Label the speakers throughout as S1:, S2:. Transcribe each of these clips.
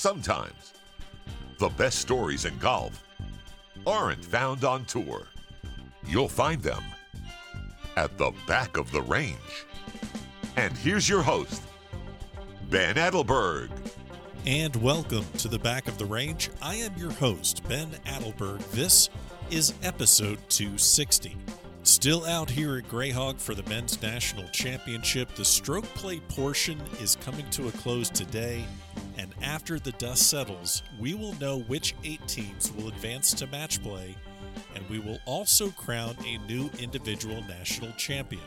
S1: sometimes the best stories in golf aren't found on tour. You'll find them at the back of the range. And here's your host, Ben Adelberg.
S2: And welcome to the back of the range. I am your host, Ben Adelberg. This is episode 260. Still out here at Grayhawk for the men's national championship. The stroke play portion is coming to a close today, after the dust settles, we will know which eight teams will advance to match play, and we will also crown a new individual national champion.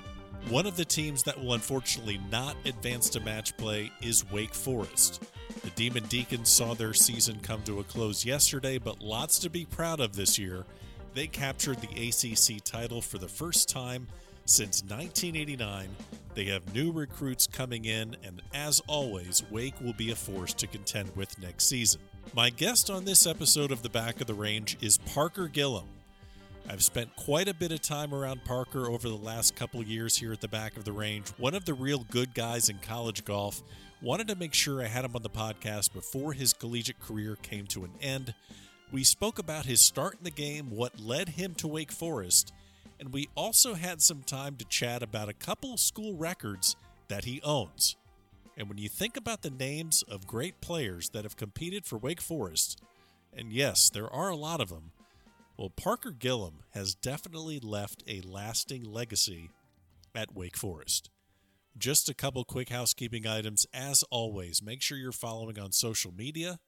S2: One of the teams that will unfortunately not advance to match play is Wake Forest. The Demon Deacons saw their season come to a close yesterday, but lots to be proud of this year. They captured the ACC title for the first time since 1989. They have new recruits coming in, and as always, Wake will be a force to contend with next season. My guest on this episode of The Back of the Range is Parker Gillam. I've spent quite a bit of time around Parker over the last couple years here at the back of the range. One of the real good guys in college golf. Wanted to make sure I had him on the podcast before his collegiate career came to an end. We spoke about his start in the game, what led him to Wake Forest, and we also had some time to chat about a couple school records that he owns. And when you think about the names of great players that have competed for Wake Forest, and yes, there are a lot of them, well, Parker Gillam has definitely left a lasting legacy at Wake Forest. Just a couple quick housekeeping items. As always, make sure you're following on social media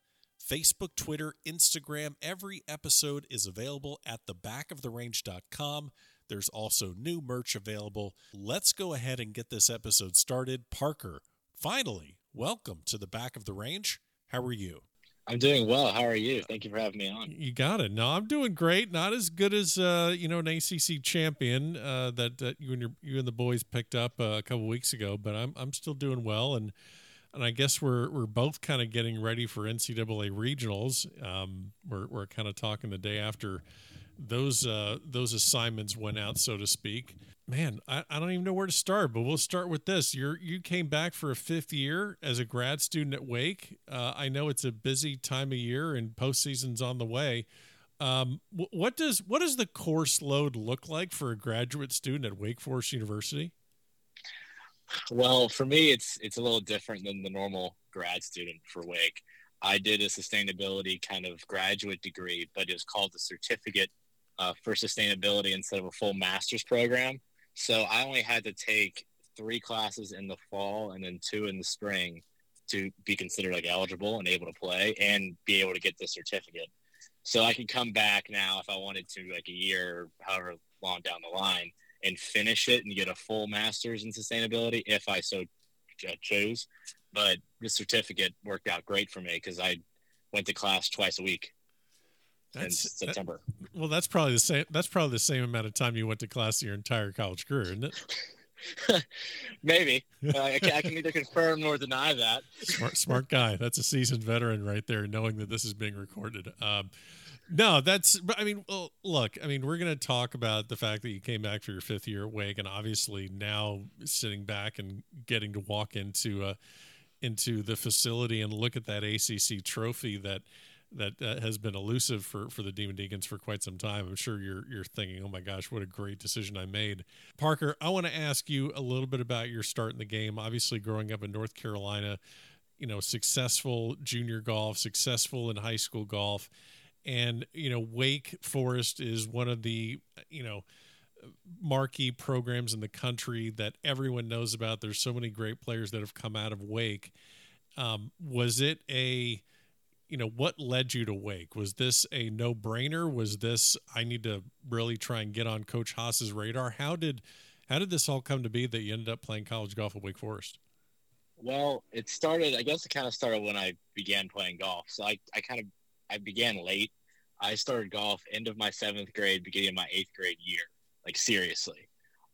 S2: Facebook, Twitter, Instagram. Every episode is available at thebackoftherange.com. There's also new merch available. Let's go ahead and get this episode started. Parker, finally, welcome to the back of the range. How are you?
S3: I'm doing well. How are you? Thank you for having me on.
S2: You got it. No, I'm doing great. Not as good as uh, you know an ACC champion uh, that, that you and your you and the boys picked up uh, a couple weeks ago, but I'm I'm still doing well, and and I guess we're we're both kind of getting ready for NCAA regionals. Um, we're we're kind of talking the day after those uh, those assignments went out, so to speak man, I, I don't even know where to start, but we'll start with this. You you came back for a fifth year as a grad student at Wake. Uh, I know it's a busy time of year and postseason's on the way. Um, what does what does the course load look like for a graduate student at Wake Forest University?
S3: Well, for me, it's it's a little different than the normal grad student for Wake. I did a sustainability kind of graduate degree, but it was called the certificate uh, for sustainability instead of a full master's program. So I only had to take three classes in the fall and then two in the spring to be considered like eligible and able to play and be able to get the certificate. So I could come back now if I wanted to, like a year, however long down the line, and finish it and get a full master's in sustainability if I so chose. But the certificate worked out great for me because I went to class twice a week that's September.
S2: That, well, that's probably the same. That's probably the same amount of time you went to class your entire college career, isn't
S3: it? Maybe uh, I, can, I, can, either confirm nor deny that.
S2: Smart, smart guy. That's a seasoned veteran right there, knowing that this is being recorded. Um, no, that's. I mean, well, look. I mean, we're going to talk about the fact that you came back for your fifth year at Wake, and obviously now sitting back and getting to walk into uh, into the facility and look at that ACC trophy that that uh, has been elusive for, for the Demon Deacons for quite some time. I'm sure you're you're thinking, oh my gosh, what a great decision I made. Parker, I want to ask you a little bit about your start in the game. Obviously, growing up in North Carolina, you know, successful junior golf, successful in high school golf, and you know, Wake Forest is one of the you know marquee programs in the country that everyone knows about. There's so many great players that have come out of Wake. Um, was it a you know what led you to wake? Was this a no-brainer? Was this i need to really try and get on coach haas's radar? How did how did this all come to be that you ended up playing college golf at wake forest?
S3: Well it started i guess it kind of started when i began playing golf. So i, I kind of i began late. I started golf end of my seventh grade beginning of my eighth grade year like seriously.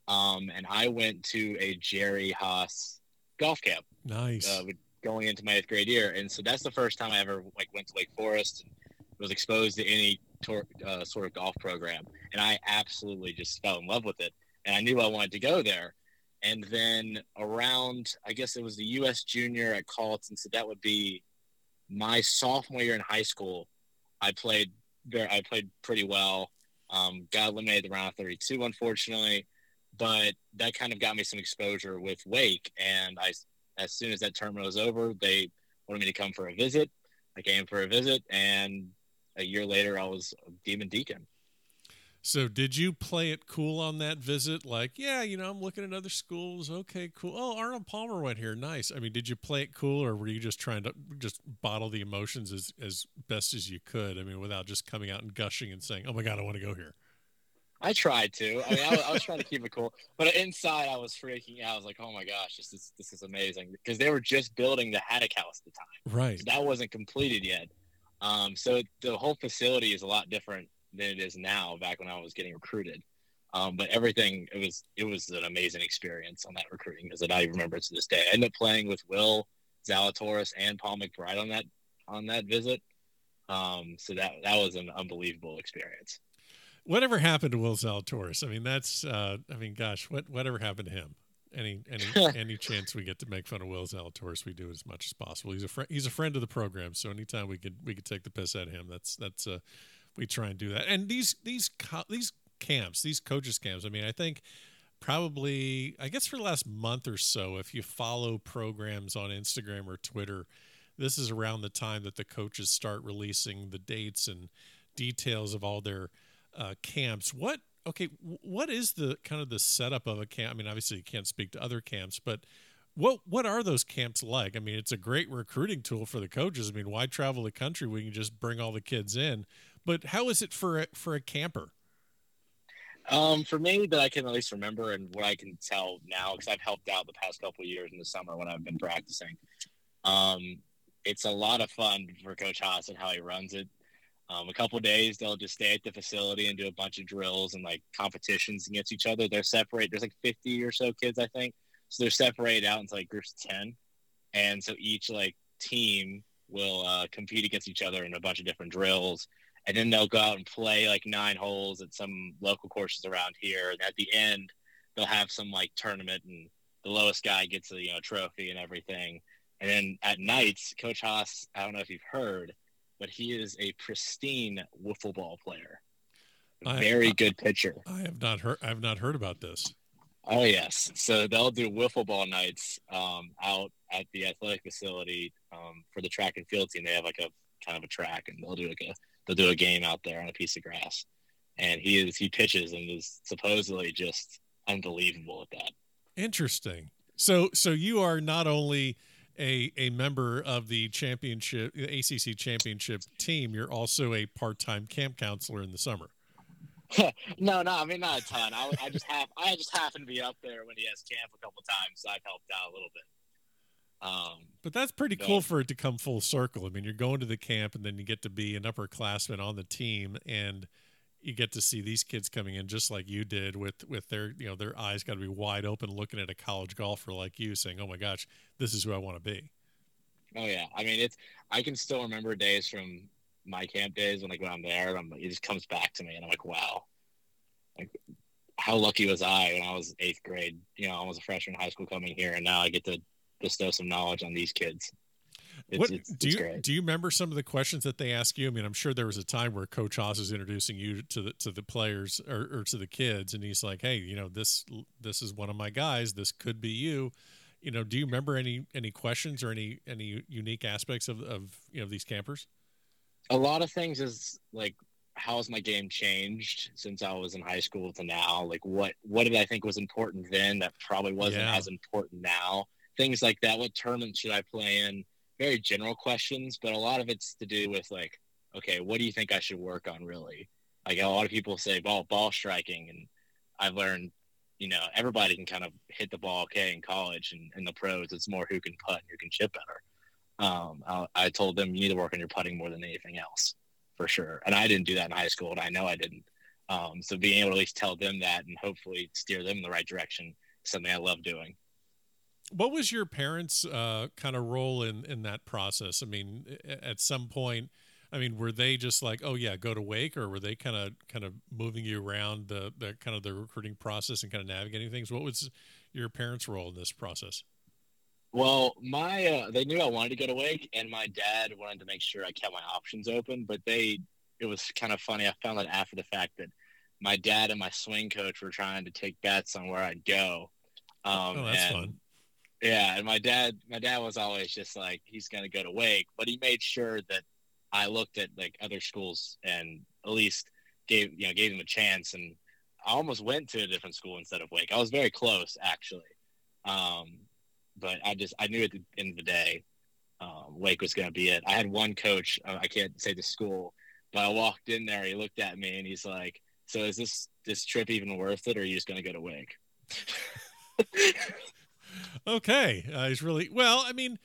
S3: Um, and i went to a jerry haas golf camp
S2: nice.
S3: uh, going into my eighth grade year, and so that's the first time I ever like went to Wake Forest and was exposed to any tor- uh, sort of golf program, and I absolutely just fell in love with it, and I knew I wanted to go there. And then around, I guess it was the U.S. Junior at Colleton, so that would be my sophomore year in high school, I played very, I played pretty well. Um, got eliminated the round of 32, unfortunately, but that kind of got me some exposure with Wake. And I, as soon as that tournament was over, they wanted me to come for a visit. I came for a visit, and a year later, I was a Demon Deacon.
S2: So, did you play it cool on that visit? Like, yeah, you know, I'm looking at other schools. Okay, cool. Oh, Arnold Palmer went here. Nice. I mean, did you play it cool, or were you just trying to just bottle the emotions as as best as you could? I mean, without just coming out and gushing and saying, "Oh my God, I want to go here."
S3: I tried to. I mean, I was, I was trying to keep it cool, but inside I was freaking out. I was like, "Oh my gosh, this is this is amazing!" Because they were just building the Haddock House at the time,
S2: right?
S3: So that wasn't completed yet. Um, so the whole facility is a lot different than it is now. Back when I was getting recruited, um, but everything it was it was an amazing experience on that recruiting visit. I remember it to this day. I ended up playing with Will Zalatoris and Paul McBride on that on that visit. Um, so that that was an unbelievable experience.
S2: Whatever happened to Will Zalatoris? I mean, that's uh, I mean, gosh, what whatever happened to him? Any any any chance we get to make fun of Will Zalatoris, we do as much as possible. He's a friend. He's a friend of the program, so anytime we could we could take the piss at him, that's that's uh, we try and do that. And these these these camps, these coaches camps. I mean, I think probably I guess for the last month or so, if you follow programs on Instagram or Twitter, this is around the time that the coaches start releasing the dates and details of all their uh, camps. What okay? What is the kind of the setup of a camp? I mean, obviously you can't speak to other camps, but what what are those camps like? I mean, it's a great recruiting tool for the coaches. I mean, why travel the country? We can just bring all the kids in. But how is it for a, for a camper?
S3: Um, for me, that I can at least remember and what I can tell now, because I've helped out the past couple years in the summer when I've been practicing. Um, it's a lot of fun for Coach Haas and how he runs it. Um, a couple days they'll just stay at the facility and do a bunch of drills and like competitions against each other. They're separate. There's like 50 or so kids, I think. So they're separated out into like groups of 10, and so each like team will uh, compete against each other in a bunch of different drills, and then they'll go out and play like nine holes at some local courses around here. And at the end, they'll have some like tournament, and the lowest guy gets a you know trophy and everything. And then at nights, Coach Haas, I don't know if you've heard, but he is a pristine wiffle ball player. Very good pitcher.
S2: I have not heard. I have not heard about this.
S3: Oh yes, so they'll do wiffle ball nights um, out at the athletic facility um, for the track and field team. They have like a kind of a track, and they'll do like a they'll do a game out there on a piece of grass. And he is he pitches and is supposedly just unbelievable at that.
S2: Interesting. So so you are not only a a member of the championship ACC championship team, you're also a part time camp counselor in the summer.
S3: no, no, I mean not a ton. I, I just have I just happen to be up there when he has camp a couple times, so I've helped out a little bit. Um,
S2: but that's pretty so, cool for it to come full circle. I mean, you're going to the camp, and then you get to be an upperclassman on the team, and you get to see these kids coming in just like you did with with their you know their eyes got to be wide open looking at a college golfer like you saying oh my gosh this is who i want to be
S3: oh yeah i mean it's i can still remember days from my camp days when like when I'm there, and I'm, it just comes back to me, and I'm like, wow, like how lucky was I when I was eighth grade? You know, I was a freshman in high school coming here, and now I get to bestow some knowledge on these kids.
S2: It's, what it's, do you great. do you remember some of the questions that they ask you? I mean, I'm sure there was a time where Coach Haas is introducing you to the to the players or, or to the kids, and he's like, "Hey, you know this this is one of my guys. This could be you." You know, do you remember any any questions or any any unique aspects of of you know these campers?
S3: a lot of things is like how has my game changed since I was in high school to now? Like what what did I think was important then that probably wasn't yeah. as important now? Things like that. What tournament should I play in? Very general questions, but a lot of it's to do with like, okay, what do you think I should work on really? Like a lot of people say ball ball striking and I've learned, you know, everybody can kind of hit the ball okay in college and in the pros. It's more who can putt and who can chip better um, I, I, told them you need to work on your putting more than anything else, for sure. And I didn't do that in high school, and I know I didn't. Um, so being able to at least tell them that and hopefully steer them in the right direction is something I love doing.
S2: What was your parents' uh, kind of role in in that process? I mean, at some point, I mean, were they just like, "Oh yeah, go to Wake," or were they kind of kind of moving you around the, the kind of the recruiting process and kind of navigating things? What was your parents' role in this process?
S3: Well, my uh, they knew I wanted to go to Wake, and my dad wanted to make sure I kept my options open. But they, it was kind of funny. I found out after the fact that my dad and my swing coach were trying to take bets on where I'd go.
S2: Um, oh, that's
S3: and,
S2: fun.
S3: Yeah, and my dad, my dad was always just like he's to go to Wake, but he made sure that I looked at like other schools and at least gave you know gave him a chance. And I almost went to a different school instead of Wake. I was very close actually. Um, but I just I knew at the end of the day, um, Wake was to be it. I had one coach. Uh, I can't say the school, but I walked in there. He looked at me and he's like, "So is this this trip even worth it, or are you just to go to Wake?"
S2: okay, uh, he's really well. I mean,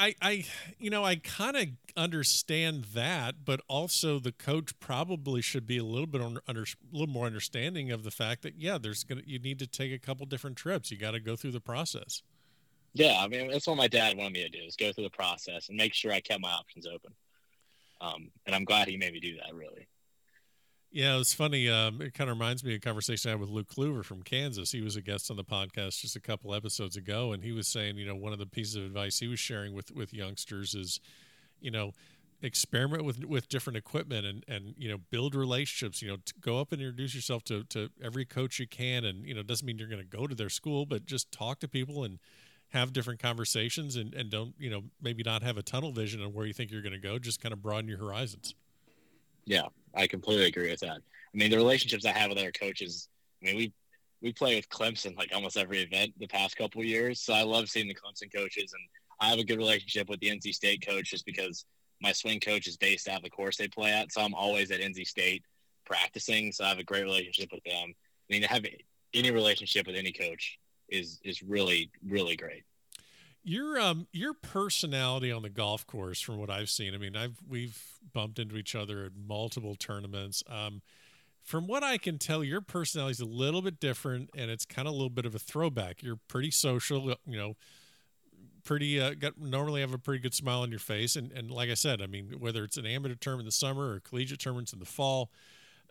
S2: I, I, you know, I kind of understand that, but also the coach probably should be a little bit on, under, a little more understanding of the fact that yeah, there's gonna you need to take a couple different trips. You got to go through the process.
S3: Yeah, I mean that's what my dad wanted me to do is go through the process and make sure I kept my options open. Um, and I'm glad he made me do that. Really.
S2: Yeah, it's funny. Um, it kind of reminds me of a conversation I had with Luke Kluver from Kansas. He was a guest on the podcast just a couple episodes ago, and he was saying, you know, one of the pieces of advice he was sharing with with youngsters is, you know, experiment with with different equipment and and you know build relationships. You know, go up and introduce yourself to to every coach you can, and you know, doesn't mean you're going to go to their school, but just talk to people and have different conversations, and and don't you know maybe not have a tunnel vision on where you think you're going to go. Just kind of broaden your horizons.
S3: Yeah, I completely agree with that. I mean, the relationships I have with other coaches. I mean, we we play with Clemson like almost every event the past couple years, so I love seeing the Clemson coaches, and I have a good relationship with the NC State coach just because my swing coach is based out of the course they play at, so I'm always at NC State practicing, so I have a great relationship with them. I mean, to have any relationship with any coach is is really really great.
S2: Your um your personality on the golf course, from what I've seen, I mean, I've we've bumped into each other at multiple tournaments. Um, from what I can tell, your personality is a little bit different, and it's kind of a little bit of a throwback. You're pretty social, you know, pretty uh, got normally have a pretty good smile on your face, and and like I said, I mean, whether it's an amateur term in the summer or collegiate tournaments in the fall.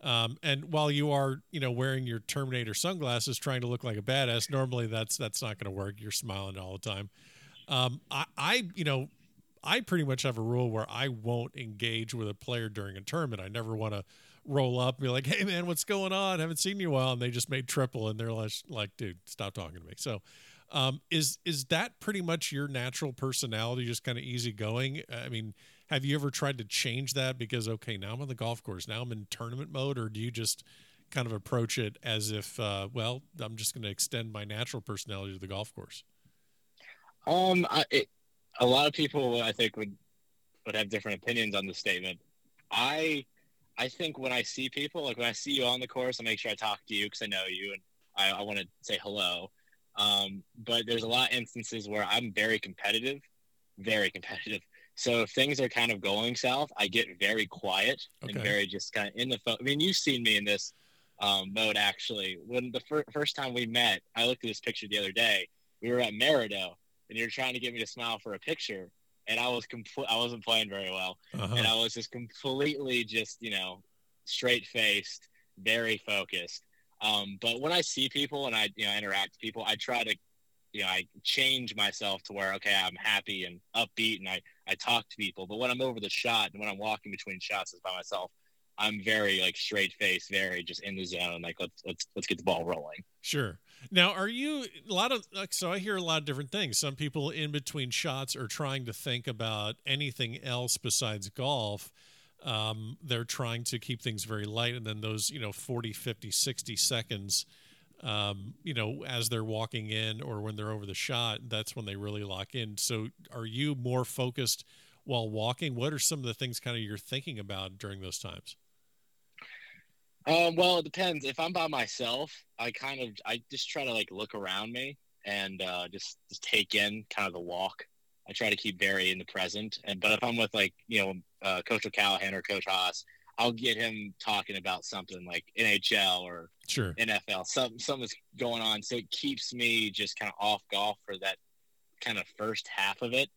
S2: Um, and while you are, you know, wearing your Terminator sunglasses, trying to look like a badass, normally that's that's not going to work. You're smiling all the time. Um, I, I, you know, I pretty much have a rule where I won't engage with a player during a tournament. I never want to roll up and be like, "Hey, man, what's going on? haven't seen you a while." And they just made triple, and they're like, like "Dude, stop talking to me." So, um, is is that pretty much your natural personality, just kind of easygoing? I mean, have you ever tried to change that because okay, now I'm on the golf course, now I'm in tournament mode, or do you just kind of approach it as if, uh, well, I'm just going to extend my natural personality to the golf course?
S3: Um, I, it, a lot of people I think would would have different opinions on the statement. I I think when I see people, like when I see you on the course, I make sure I talk to you because I know you and I, I want to say hello. Um, but there's a lot of instances where I'm very competitive, very competitive. So if things are kind of going south, I get very quiet okay. and very just kind of in the phone. I mean, you've seen me in this um, mode actually. When the fir- first time we met, I looked at this picture the other day. We were at Maridoe, and you're trying to get me to smile for a picture and I was complete I wasn't playing very well. Uh-huh. and I was just completely just you know straight faced very focused. Um, but when I see people and I you know interact with people I try to you know I change myself to where okay I'm happy and upbeat and I I talk to people. But when I'm over the shot and when I'm walking between shots by myself I'm very like straight face, very just in the zone. Like let's let's let's get the ball rolling.
S2: Sure. Now, are you a lot of like so? I hear a lot of different things. Some people in between shots are trying to think about anything else besides golf. Um, they're trying to keep things very light, and then those you know 40, 50, 60 seconds. Um, you know, as they're walking in or when they're over the shot, that's when they really lock in. So, are you more focused while walking? What are some of the things kind of you're thinking about during those times?
S3: Um, well, it depends. If I'm by myself, I kind of I just try to like look around me and uh, just just take in kind of the walk. I try to keep very in the present. And but if I'm with like you know uh, Coach O'Callahan or Coach Haas, I'll get him talking about something like NHL or
S2: sure.
S3: NFL. Some something's going on, so it keeps me just kind of off golf for that kind of first half of it.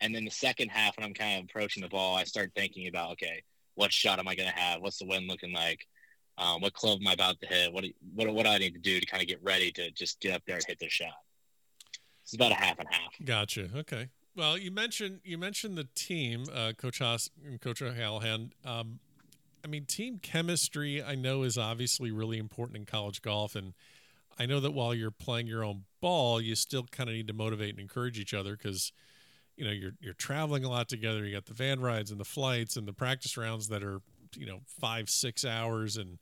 S3: And then the second half, when I'm kind of approaching the ball, I start thinking about okay, what shot am I going to have? What's the wind looking like? Um, what club am I about to hit? What, what what do I need to do to kind of get ready to just get up there and hit the shot? it's about a half and half.
S2: Gotcha. Okay. Well, you mentioned you mentioned the team, uh, Coach Haas and Coach Hallahan. Um, I mean, team chemistry. I know is obviously really important in college golf, and I know that while you're playing your own ball, you still kind of need to motivate and encourage each other because you know you're you're traveling a lot together. You got the van rides and the flights and the practice rounds that are you know five six hours and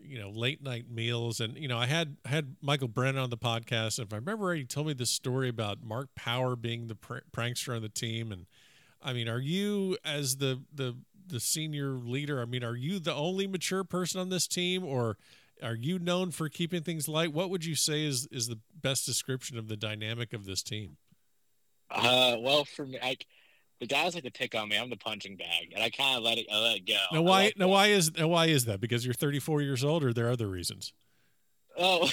S2: you know late night meals and you know I had had Michael Brennan on the podcast. If I remember right, he told me this story about Mark Power being the pr- prankster on the team. And I mean, are you as the the the senior leader? I mean, are you the only mature person on this team, or are you known for keeping things light? What would you say is is the best description of the dynamic of this team?
S3: Uh, well, for me, I the guys like to pick on me. I'm the punching bag, and I kind of let it, I let it go.
S2: Now, why? Now, why is now why is that? Because you're 34 years old, or there are other reasons?
S3: Oh,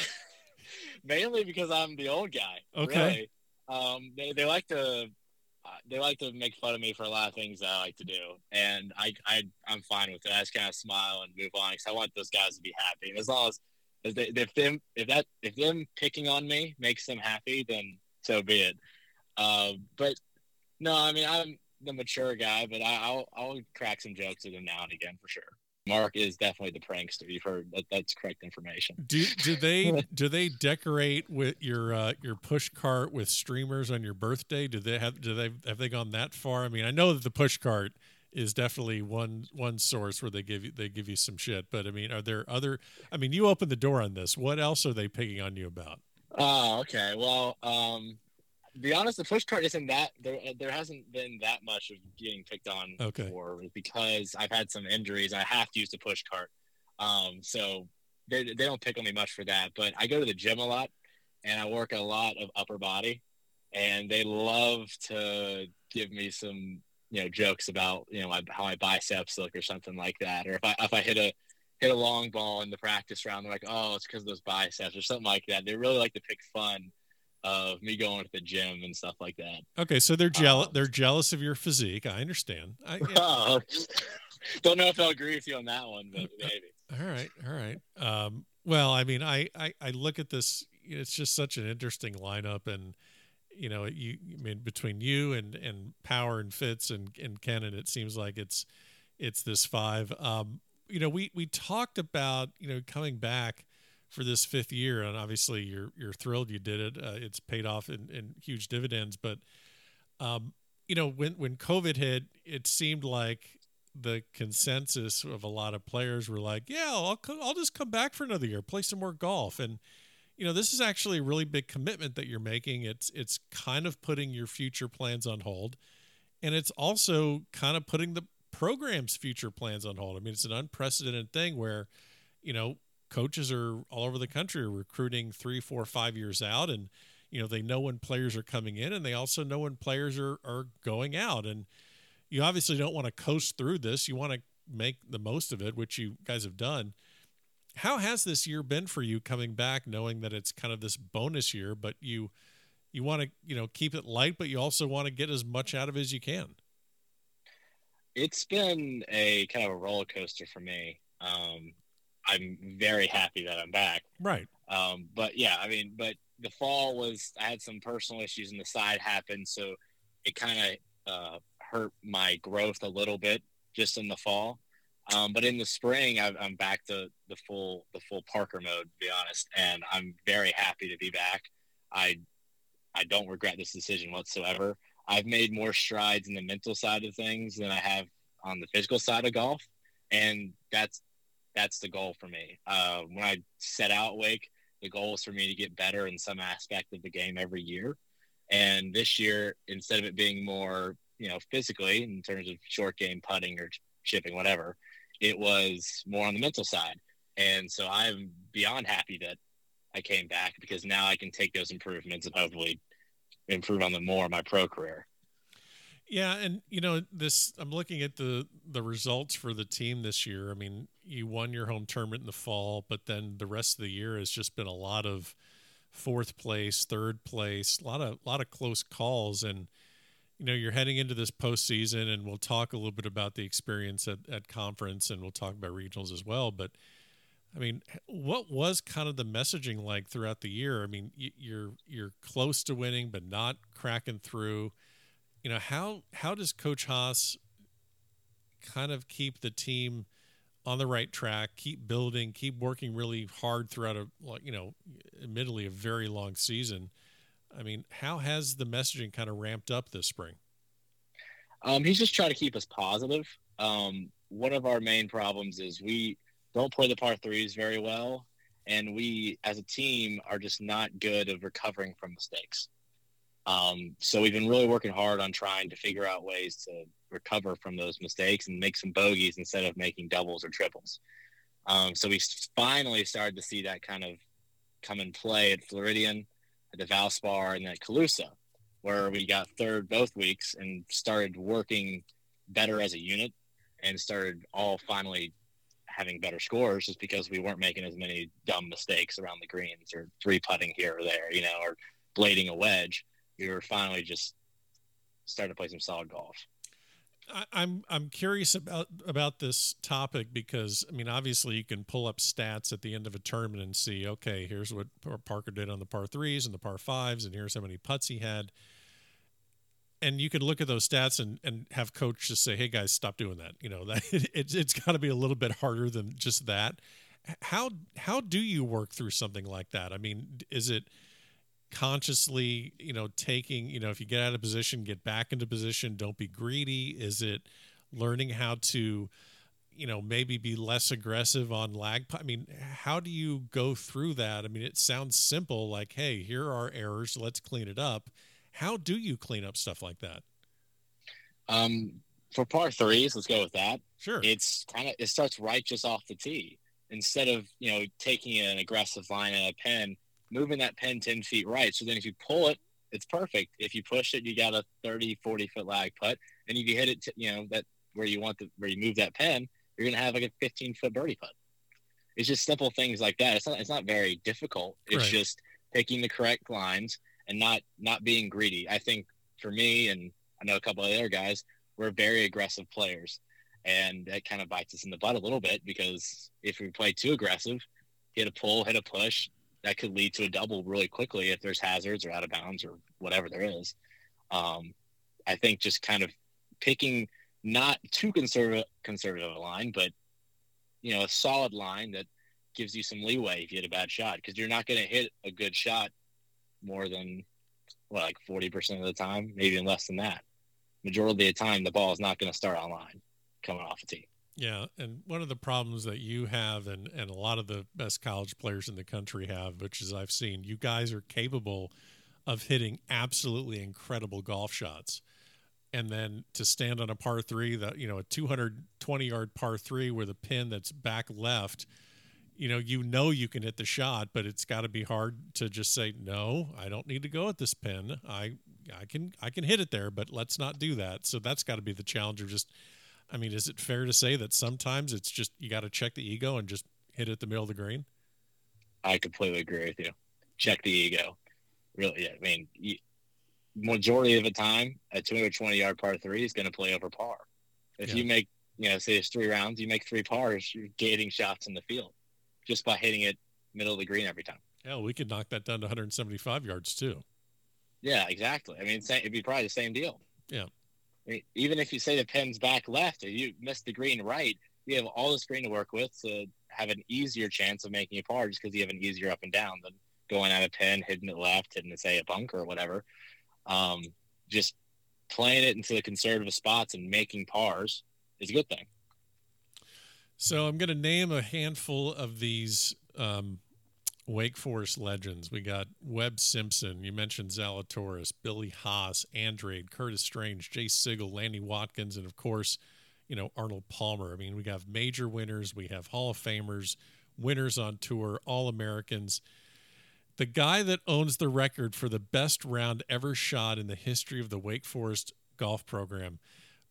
S3: mainly because I'm the old guy. Okay. Really. Um, they they like to uh, they like to make fun of me for a lot of things that I like to do, and I I I'm fine with it. I just kind of smile and move on because I want those guys to be happy. And as long as if, they, if them if that if them picking on me makes them happy, then so be it. Uh, but no, I mean I'm the mature guy, but I, will I'll crack some jokes at him now and again for sure. Mark is definitely the prankster. You've heard that. That's correct information.
S2: Do do they do they decorate with your uh, your push cart with streamers on your birthday? Do they have do they have they gone that far? I mean, I know that the push cart is definitely one one source where they give you they give you some shit. But I mean, are there other? I mean, you opened the door on this. What else are they picking on you about?
S3: Oh, okay. Well, um, be honest, the push cart isn't that there. There hasn't been that much of getting picked on okay. because I've had some injuries. I have to use the push cart, um, so they they don't pick on me much for that. But I go to the gym a lot, and I work a lot of upper body, and they love to give me some you know jokes about you know my, how my biceps look or something like that, or if I if I hit a hit a long ball in the practice round, they're like, oh, it's because of those biceps or something like that. They really like to pick fun of me going to the gym and stuff like that.
S2: Okay, so they're jealous. Um, they're jealous of your physique. I understand. I,
S3: yeah. don't know if I'll agree with you on that one, but maybe.
S2: All right, all right. Um, well, I mean, I, I I look at this. It's just such an interesting lineup, and you know, you I mean between you and and Power and Fitz and and Kenin, it seems like it's it's this five. Um, you know, we we talked about you know coming back for this fifth year, and obviously you're you're thrilled you did it. Uh, it's paid off in, in huge dividends. But um, you know, when when COVID hit, it seemed like the consensus of a lot of players were like, "Yeah, I'll I'll just come back for another year, play some more golf." And you know, this is actually a really big commitment that you're making. It's it's kind of putting your future plans on hold, and it's also kind of putting the program's future plans on hold. I mean, it's an unprecedented thing where, you know, coaches are all over the country are recruiting three, four, five years out, and you know they know when players are coming in, and they also know when players are are going out. And you obviously don't want to coast through this. You want to make the most of it, which you guys have done. How has this year been for you coming back, knowing that it's kind of this bonus year, but you you want to you know keep it light, but you also want to get as much out of it as you can.
S3: It's been a kind of a roller coaster for me. Um, I'm very happy that I'm back.
S2: Right.
S3: Um, but yeah, I mean, but the fall was I had some personal issues and the side happened, so it kind of uh, hurt my growth a little bit just in the fall. Um, but in the spring, i am back to the full the full Parker mode, to be honest, and I'm very happy to be back. I I don't regret this decision whatsoever. I've made more strides in the mental side of things than I have on the physical side of golf, and that's that's the goal for me. Uh, when I set out Wake, the goal is for me to get better in some aspect of the game every year. And this year, instead of it being more, you know, physically in terms of short game putting or chipping, whatever, it was more on the mental side. And so I'm beyond happy that I came back because now I can take those improvements and hopefully improve on them more in my pro career.
S2: Yeah, and you know this. I'm looking at the the results for the team this year. I mean, you won your home tournament in the fall, but then the rest of the year has just been a lot of fourth place, third place, a lot of a lot of close calls, and you know you're heading into this postseason, and we'll talk a little bit about the experience at, at conference, and we'll talk about regionals as well. But I mean, what was kind of the messaging like throughout the year? I mean, you're you're close to winning, but not cracking through. You know how how does Coach Haas kind of keep the team on the right track, keep building, keep working really hard throughout a you know, admittedly a very long season. I mean, how has the messaging kind of ramped up this spring?
S3: Um, he's just trying to keep us positive. Um, one of our main problems is we don't play the par threes very well, and we as a team are just not good at recovering from mistakes. Um, so we've been really working hard on trying to figure out ways to recover from those mistakes and make some bogeys instead of making doubles or triples. Um, so we finally started to see that kind of come in play at Floridian, at the Valspar, and at Calusa, where we got third both weeks and started working better as a unit and started all finally having better scores just because we weren't making as many dumb mistakes around the greens or three putting here or there, you know, or blading a wedge. We were finally just starting to play some solid golf.
S2: I'm I'm curious about about this topic because I mean obviously you can pull up stats at the end of a tournament and see okay here's what Parker did on the par threes and the par fives and here's how many putts he had and you can look at those stats and, and have coach just say, "Hey guys, stop doing that." You know that it's it's got to be a little bit harder than just that. How how do you work through something like that? I mean, is it consciously, you know, taking, you know, if you get out of position, get back into position, don't be greedy? Is it learning how to, you know, maybe be less aggressive on lag? I mean, how do you go through that? I mean, it sounds simple, like, "Hey, here are errors, let's clean it up." How do you clean up stuff like that?
S3: Um, for par threes, let's go with that.
S2: Sure.
S3: It's kind of it starts right just off the tee. Instead of you know taking an aggressive line and a pin, moving that pin 10 feet right. So then if you pull it, it's perfect. If you push it, you got a 30, 40 foot lag putt. And if you hit it, to, you know, that where you want to, where you move that pin, you're going to have like a 15 foot birdie putt. It's just simple things like that. It's not, it's not very difficult. It's right. just picking the correct lines and not not being greedy. I think for me and I know a couple of other guys, we're very aggressive players, and that kind of bites us in the butt a little bit because if we play too aggressive, hit a pull, hit a push, that could lead to a double really quickly if there's hazards or out of bounds or whatever there is. Um, I think just kind of picking not too conservative conservative a line, but you know a solid line that gives you some leeway if you hit a bad shot because you're not going to hit a good shot more than what, like 40% of the time, maybe even less than that. Majority of the time, the ball is not going to start on line coming off a tee.
S2: Yeah, and one of the problems that you have, and and a lot of the best college players in the country have, which is I've seen, you guys are capable of hitting absolutely incredible golf shots, and then to stand on a par three, that you know a 220 yard par three with a pin that's back left you know you know you can hit the shot but it's got to be hard to just say no i don't need to go at this pin. I i can i can hit it there but let's not do that. So that's got to be the challenge of just i mean is it fair to say that sometimes it's just you got to check the ego and just hit it the middle of the green
S3: i completely agree with you check the ego really yeah, i mean majority of the time a 220 yard par three is going to play over par if yeah. you make you know say it's three rounds you make three pars you're gating shots in the field just by hitting it middle of the green every time.
S2: Yeah, we could knock that down to 175 yards too.
S3: Yeah, exactly. I mean, it'd be probably the same deal.
S2: Yeah.
S3: I mean, even if you say the pin's back left or you miss the green right, you have all the screen to work with to have an easier chance of making a par just because you have an easier up and down than going at a pin, hitting it left, hitting it, say, a bunker or whatever. Um, just playing it into the conservative spots and making pars is a good thing.
S2: So I'm going to name a handful of these um, Wake Forest legends. We got Webb Simpson. You mentioned Zalatoris, Billy Haas, Andrade, Curtis Strange, Jay Sigel, Lanny Wadkins, and of course, you know Arnold Palmer. I mean, we have major winners. We have Hall of Famers, winners on tour, All Americans. The guy that owns the record for the best round ever shot in the history of the Wake Forest golf program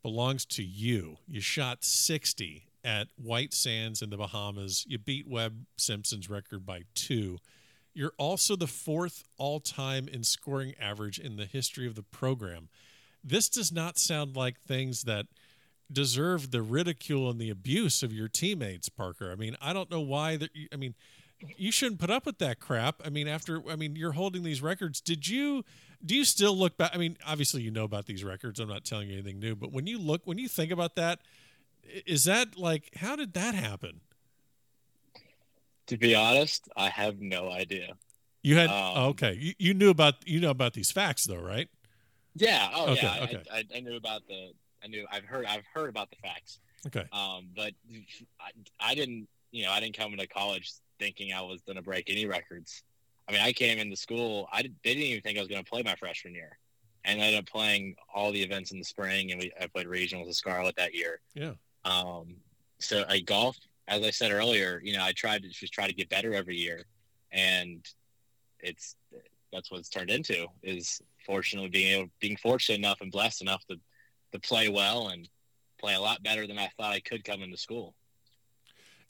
S2: belongs to you. You shot 60 at White Sands in the Bahamas. You beat Webb Simpson's record by two. You're also the fourth all time in scoring average in the history of the program. This does not sound like things that deserve the ridicule and the abuse of your teammates, Parker. I mean, I don't know why that. I mean, you shouldn't put up with that crap. I mean, after I mean, you're holding these records. Did you? Do you still look back? I mean, obviously you know about these records. I'm not telling you anything new, but when you look, when you think about that, is that like how did that happen?
S3: To be honest, I have no idea.
S2: You had um, oh, okay. You, you knew about you know about these facts though, right?
S3: Yeah. Oh okay, yeah. Okay. I, I, I, knew about the. I knew. I've heard. I've heard about the facts.
S2: Okay.
S3: Um, but I, I didn't. You know, I didn't come into college thinking I was going to break any records. I mean, I came into school. I did, they didn't even think I was going to play my freshman year, and I ended up playing all the events in the spring, and we I played regionals with Scarlet that year.
S2: Yeah.
S3: Um. So I golf, as I said earlier, you know, I tried to just try to get better every year, and it's that's what it's turned into. Is fortunately being able, being fortunate enough and blessed enough to to play well and play a lot better than I thought I could come into school.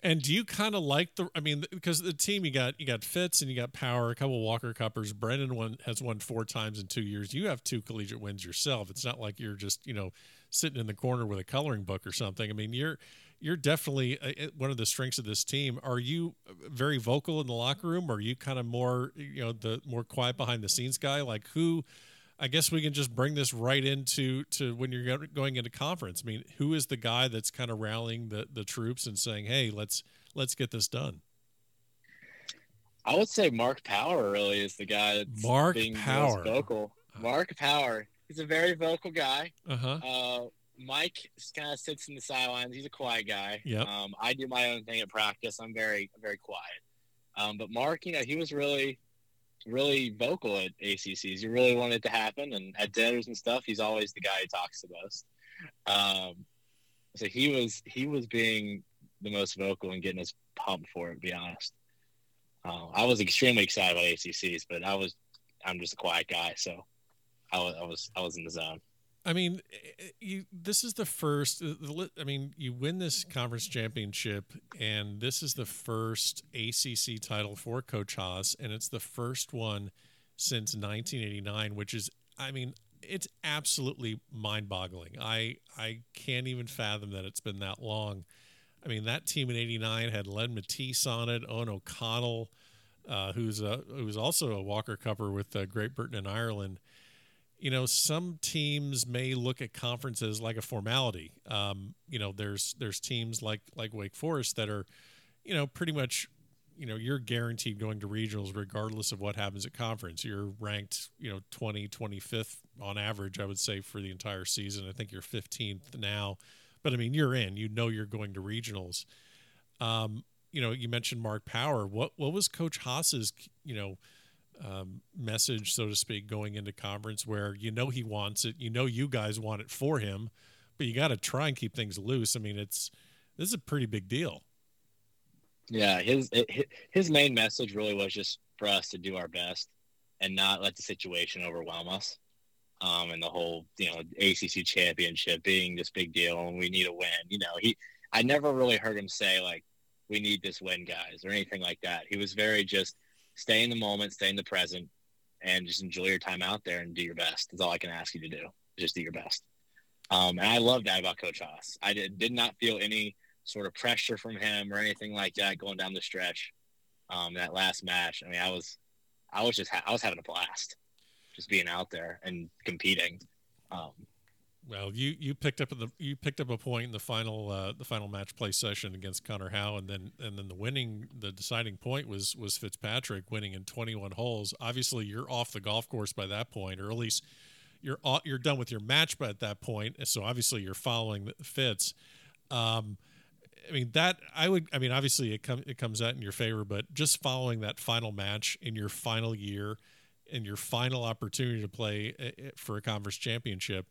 S2: And do you kind of like the? I mean, because the team you got you got Fitz and you got Power, a couple Walker Cuppers. Brennan one has won four times in two years. You have two collegiate wins yourself. It's not like you're just you know sitting in the corner with a coloring book or something. I mean, you're you're definitely uh, one of the strengths of this team. Are you very vocal in the locker room? Or are you kind of more you know the more quiet behind the scenes guy? Like who? I guess we can just bring this right into to when you're going into conference. I mean, who is the guy that's kind of rallying the the troops and saying, "Hey, let's let's get this done"?
S3: I would say Mark Power really is the guy that's
S2: Mark
S3: being
S2: Power.
S3: most vocal. Uh, Mark Power. He's a very vocal guy.
S2: Uh-huh.
S3: Uh, Mike kind of sits in the sidelines. He's a quiet guy.
S2: Yeah.
S3: Um, I do my own thing at practice. I'm very very quiet. Um, but Mark, you know, he was really really vocal at ACCs. He really wanted it to happen, and at dinners and stuff, he's always the guy who talks the most. Um, so he was he was being the most vocal and getting us pumped for it. To be honest, uh, I was extremely excited about ACCs, but I was I'm just a quiet guy, so I was I was I was in the zone.
S2: I mean, eh, you. This is the first. Uh, I mean, you win this conference championship, and this is the first ACC title for Coach Haas, and it's the first one since 1989, which is, I mean, it's absolutely mind-boggling. I I can't even fathom that it's been that long. I mean, that team in '89 had Len Mattiace on it, Eoghan O'Connell, uh, who's a who's also a Walker Cupper with uh, Great Britain and Ireland you know, some teams may look at conferences like a formality. Um, you know, there's there's teams like like Wake Forest that are, you know, pretty much, you know, you're guaranteed going to regionals regardless of what happens at conference. You're ranked, you know, 20, 25th on average, I would say, for the entire season. I think you're 15th now, but I mean, you're in. You know, you're going to regionals. Um, you know, you mentioned Mark Power. What what was Coach Haas's, you know? Um, message, so to speak, going into conference where you know he wants it, you know you guys want it for him, but you got to try and keep things loose. I mean, it's this is a pretty big deal.
S3: Yeah, his his main message really was just for us to do our best and not let the situation overwhelm us. Um, and the whole, you know, ACC championship being this big deal and we need a win. You know, he, I never really heard him say like, we need this win, guys, or anything like that. He was very just, stay in the moment, stay in the present, and just enjoy your time out there and do your best. That's all I can ask you to do. Just do your best. Um, and I love that about Coach Haas. I did, did not feel any sort of pressure from him or anything like that going down the stretch. Um, that last match, I mean, I was, I was just, ha- I was having a blast, just being out there and competing. Um,
S2: well, you you picked up the you picked up a point in the final uh, the final match play session against Connor Howe, and then and then the winning the deciding point was was Fitzpatrick winning in 21 holes. Obviously, you're off the golf course by that point, or at least you're you're done with your match by at that point. So obviously, you're following Fitz. Um, I mean that I would. I mean, obviously, it comes it comes out in your favor, but just following that final match in your final year, and your final opportunity to play uh, for a conference championship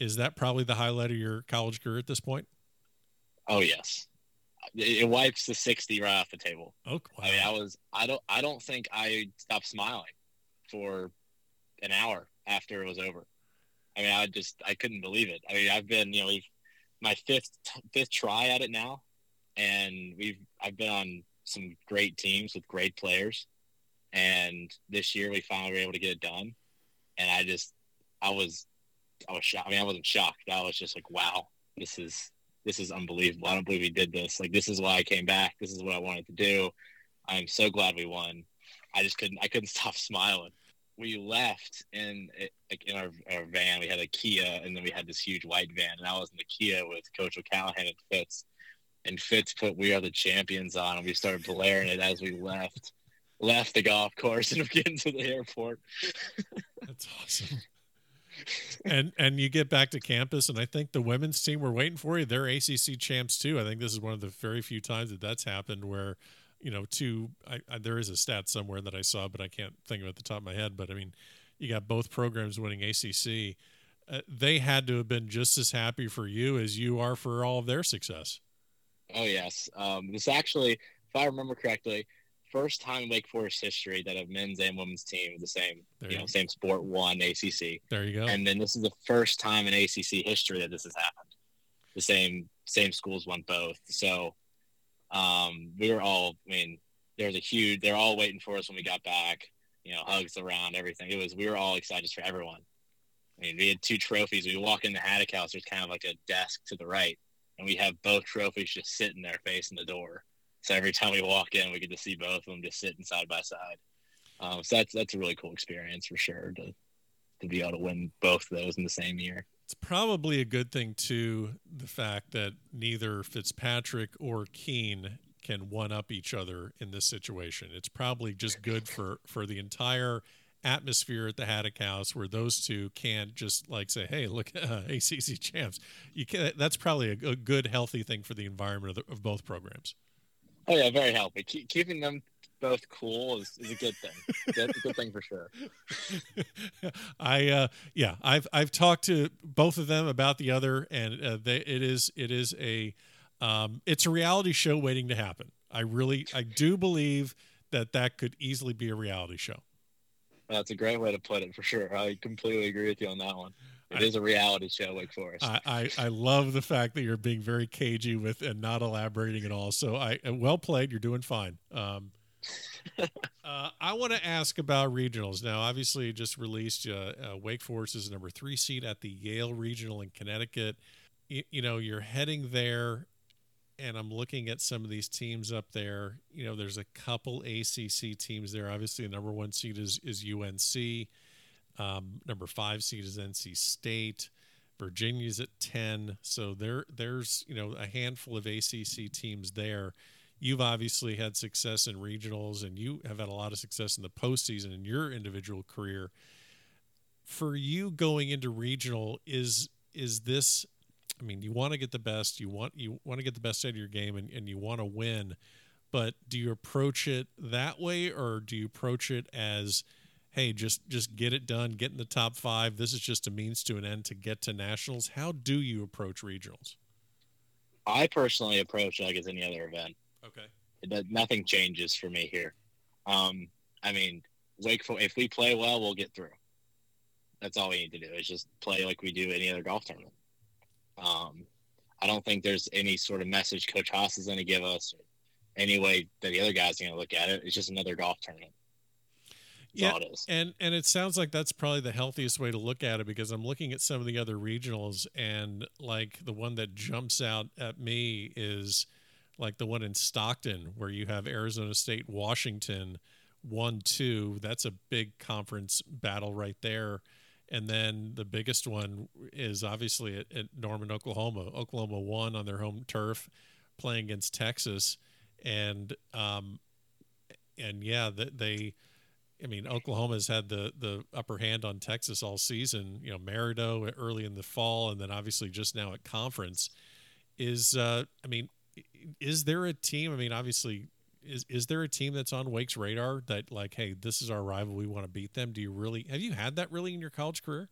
S2: is that probably the highlight of your college career at this point?
S3: Oh yes, it, wipes the sixty right off the table.
S2: Oh, wow.
S3: I mean, I was I don't I don't think I stopped smiling for an hour after it was over. I mean, I just I couldn't believe it. I mean, I've been you know my fifth fifth try at it now, and we've I've been on some great teams with great players, and this year we finally were able to get it done, and I just I was I was shocked. I mean, I wasn't shocked. I was just like, wow, this is this is unbelievable. I don't believe we did this. Like this is why I came back. This is what I wanted to do. I'm so glad we won. I just couldn't I couldn't stop smiling. We left in like in our, our van. We had a Kia, and then we had this huge white van, and I was in the Kia with Coach O'Callahan and Fitz. And Fitz put "We Are the Champions" on, and we started blaring it as we left left the golf course and getting to the airport.
S2: That's awesome. And and you get back to campus, and I think the women's team were waiting for you. They're ACC champs too. I think this is one of the very few times that that's happened where you know, two. I, I, there is a stat somewhere that I saw, but I can't think of it at the top of my head. But I mean, you got both programs winning ACC. Uh, they had to have been just as happy for you as you are for all of their success.
S3: Oh yes, um, this actually, if I remember correctly, first time in Wake Forest history that a men's and women's team the same, there you know, same sport won ACC.
S2: There you go.
S3: And then this is the first time in ACC history that this has happened. The same same schools won both. So um, we were all, I mean, there was a huge, they're all waiting for us when we got back, you know, hugs around everything. It was, we were all excited for everyone. I mean, we had two trophies. We walk in the Haddock House, there's kind of like a desk to the right, and we have both trophies just sitting there facing the door. So every time we walk in, we get to see both of them just sitting side by side. Um, so that's that's a really cool experience for sure to to be able to win both of those in the same year.
S2: It's probably a good thing too, the fact that neither Fitzpatrick or Kuehn can one up each other in this situation. It's probably just good for for the entire atmosphere at the Haddock House where those two can't just like say, "Hey, look, uh, ACC champs." You can. That's probably a, a good, healthy thing for the environment of, the, of both programs.
S3: Oh yeah, very healthy. Keep, keeping them both cool is, is a good thing. That's a good thing for sure.
S2: I uh, yeah, I've I've talked to both of them about the other, and uh, they, it is it is a um, it's a reality show waiting to happen. I really I do believe that that could easily be a reality show.
S3: That's a great way to put it for sure. I completely agree with you on that one. It is a reality show, Wake Forest.
S2: I, I, I, love the fact that you're being very cagey with and not elaborating at all. So I well played. You're doing fine. Um, uh, I want to ask about regionals. Now, obviously, just released uh, uh, Wake Forest is number three seed at the Yale Regional in Connecticut. You, you, know, you're heading there, and I'm looking at some of these teams up there. You know, there's a couple ACC teams there. Obviously, the number one seed is is UNC. Um, number five seed is NC State. Virginia's at ten. So there, there's you know a handful of ACC teams there you've obviously had success in regionals and you have had a lot of success in the postseason in your individual career. For you going into regional, is is this I mean, you want to get the best, you want you want to get the best out of your game and, and you want to win, but do you approach it that way or do you approach it as hey, just just get it done, get in the top five. This is just a means to an end to get to nationals. How do you approach regionals?
S3: I personally approach it like it's any other event.
S2: Okay.
S3: Nothing changes for me here. Um, I mean, Wake if we play well, we'll get through. That's all we need to do is just play like we do any other golf tournament. Um, I don't think there's any sort of message Coach Haas is going to give us, or any way that the other guys are going to look at it. It's just another golf tournament.
S2: Yeah, and and it sounds like that's probably the healthiest way to look at it because I'm looking at some of the other regionals and like the one that jumps out at me is like the one in Stockton where you have Arizona State, Washington, one two. That's a big conference battle right there. And then the biggest one is obviously at, at Norman, Oklahoma. Oklahoma won on their home turf, playing against Texas, and um, and yeah, they. I mean, Oklahoma's had the the upper hand on Texas all season. You know, Maridoe early in the fall, and then obviously just now at conference. Is uh, I mean, is there a team? I mean, obviously, is is there a team that's on Wake's radar that like, hey, this is our rival, we want to beat them? Do you really have you had that really in your college career?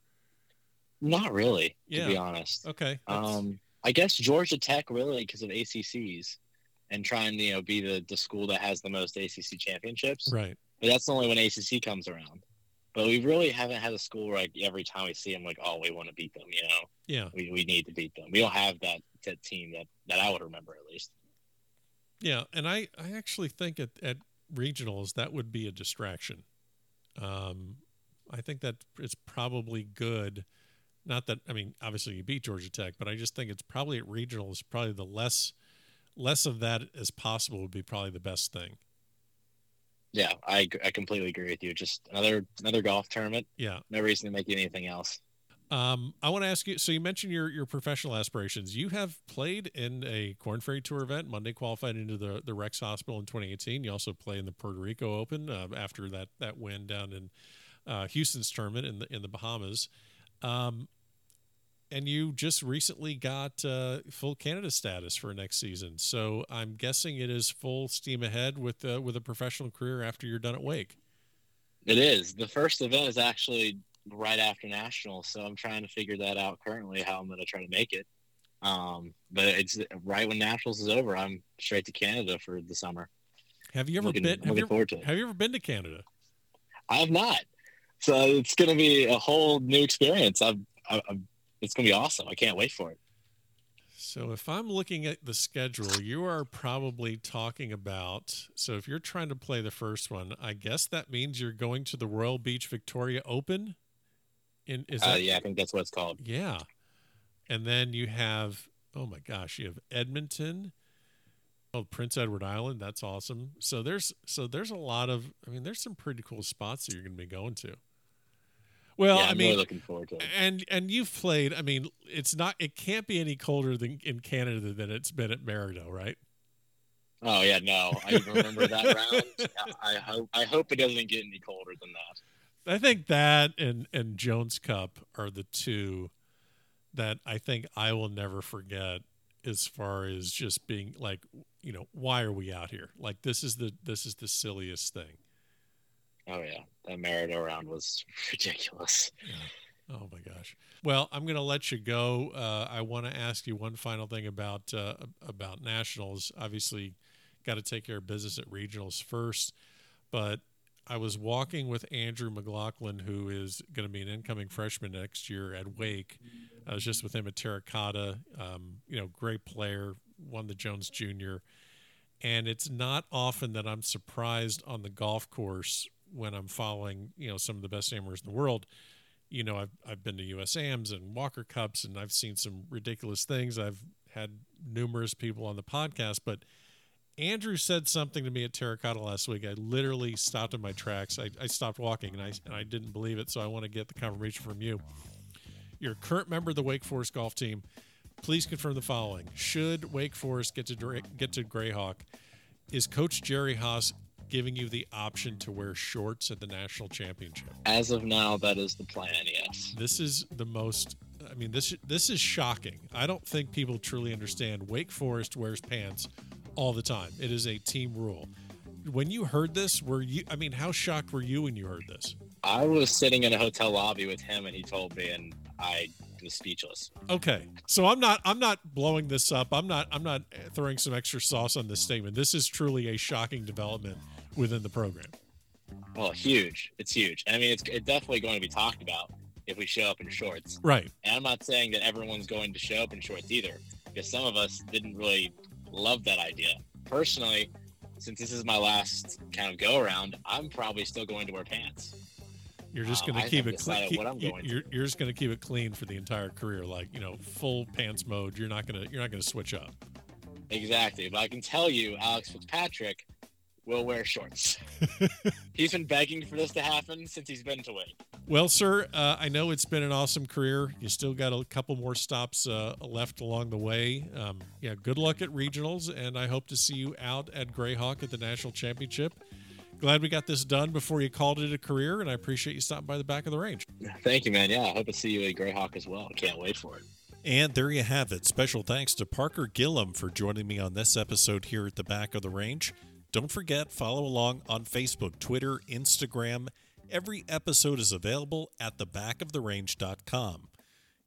S3: Not really, yeah. to be honest.
S2: Okay.
S3: Um, I guess Georgia Tech really because of ACCs and trying to you know be the the school that has the most ACC championships.
S2: Right.
S3: But that's only when ACC comes around. But we really haven't had a school where like every time we see them, like, oh, we want to beat them. You know.
S2: Yeah.
S3: We, we need to beat them. We don't have that that team that that I would remember at least.
S2: Yeah, and I I actually think at at regionals that would be a distraction. Um, I think that it's probably good Not that I mean, obviously you beat Georgia Tech, but I just think it's probably at regionals, probably the less less of that as possible would be probably the best thing.
S3: Yeah, I I completely agree with you. Just another another golf tournament.
S2: Yeah,
S3: no reason to make you anything else.
S2: Um, I want to ask you. So you mentioned your your professional aspirations. You have played in a Korn Ferry Tour event. Monday qualified into the the Rex Hospital in 2018. You also play in the Puerto Rico Open uh, after that that win down in uh, Houston's tournament in the in the Bahamas. Um, and you just recently got uh, full Canada status for next season. So I'm guessing it is full steam ahead with uh, with a professional career after you're done at Wake.
S3: It is. The first event is actually right after nationals, so I'm trying to figure that out currently how I'm going to try to make it. Um, but it's right when nationals is over. I'm straight to Canada for the summer.
S2: Have you ever looking, been? Have you ever, have you ever been to Canada?
S3: I have not. So it's going to be a whole new experience. I've, I've, it's going to be awesome. I can't wait for it.
S2: So if I'm looking at the schedule, you are probably talking about. So if you're trying to play the first one, I guess that means you're going to the Royal Beach Victoria Open.
S3: In is uh, that, uh, yeah, I think that's what it's called.
S2: Yeah, and then you have oh my gosh, you have Edmonton, oh Prince Edward Island. That's awesome. So there's so there's a lot of. I mean, there's some pretty cool spots that you're going to be going to. Well,
S3: yeah,
S2: I mean,
S3: really looking forward to it.
S2: And and you've played. I mean, it's not. It can't be any colder than in Canada than it's been at Maridoe, right?
S3: Oh yeah, no, I remember that round. I hope I hope it doesn't get any colder than that.
S2: I think that and and Jones Cup are the two that I think I will never forget as far as just being like you know why are we out here like this is the this is the silliest thing
S3: oh yeah that Maridoe round was ridiculous
S2: yeah. oh my gosh well i'm going to let you go uh, i want to ask you one final thing about uh, about nationals obviously got to take care of business at regionals first but I was walking with Andrew McLaughlin, who is going to be an incoming freshman next year at Wake. I was just with him at Terracotta. Um, you know, great player, won the Jones Junior. And it's not often that I'm surprised on the golf course when I'm following, you know, some of the best amateurs in the world. You know, I've I've been to USAMs and Walker Cups, and I've seen some ridiculous things. I've had numerous people on the podcast, but Andrew said something to me at Terracotta last week. I literally stopped in my tracks. I, I stopped walking and I, and I didn't believe it. So I want to get the confirmation from you. You're a current member of the Wake Forest golf team. Please confirm the following: Should Wake Forest get to get to Grayhawk, is Coach Jerry Haas giving you the option to wear shorts at the national championship?
S3: As of now, that is the plan. Yes.
S2: This is the most. I mean, this this is shocking. I don't think people truly understand. Wake Forest wears pants all the time. It is a team rule. When you heard this, were you? I mean, how shocked were you when you heard this?
S3: I was sitting in a hotel lobby with him, and he told me, and I was speechless.
S2: Okay, so I'm not. I'm not blowing this up. I'm not. I'm not throwing some extra sauce on this statement. This is truly a shocking development within the program.
S3: Well, huge. It's huge. I mean, it's, it's definitely going to be talked about if we show up in shorts.
S2: Right.
S3: And I'm not saying that everyone's going to show up in shorts either, because some of us didn't really love that idea. Personally, since this is my last kind of go around, I'm probably still going to wear pants.
S2: You're just going to um, keep it clean. You're, you're just going to keep it clean for the entire career, like you know, full pants mode. You're not going to you're not going to switch up.
S3: Exactly, but I can tell you, Alex Fitzpatrick will wear shorts. he's been begging for this to happen since he's been to Wake.
S2: Well, sir, uh, I know it's been an awesome career. You still got a couple more stops uh, left along the way. Um, yeah, good luck at regionals, and I hope to see you out at Grayhawk at the national championship. Glad we got this done before you called it a career, and I appreciate you stopping by the back of the range.
S3: Thank you, man. Yeah, I hope to see you at Grayhawk as well. Can't wait for it.
S2: And there you have it. Special thanks to Parker Gillam for joining me on this episode here at the back of the range. Don't forget, follow along on Facebook, Twitter, Instagram. Every episode is available at thebackoftherange.com.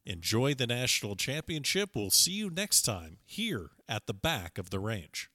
S2: Enjoy the national championship. We'll see you next time here at the back of the range.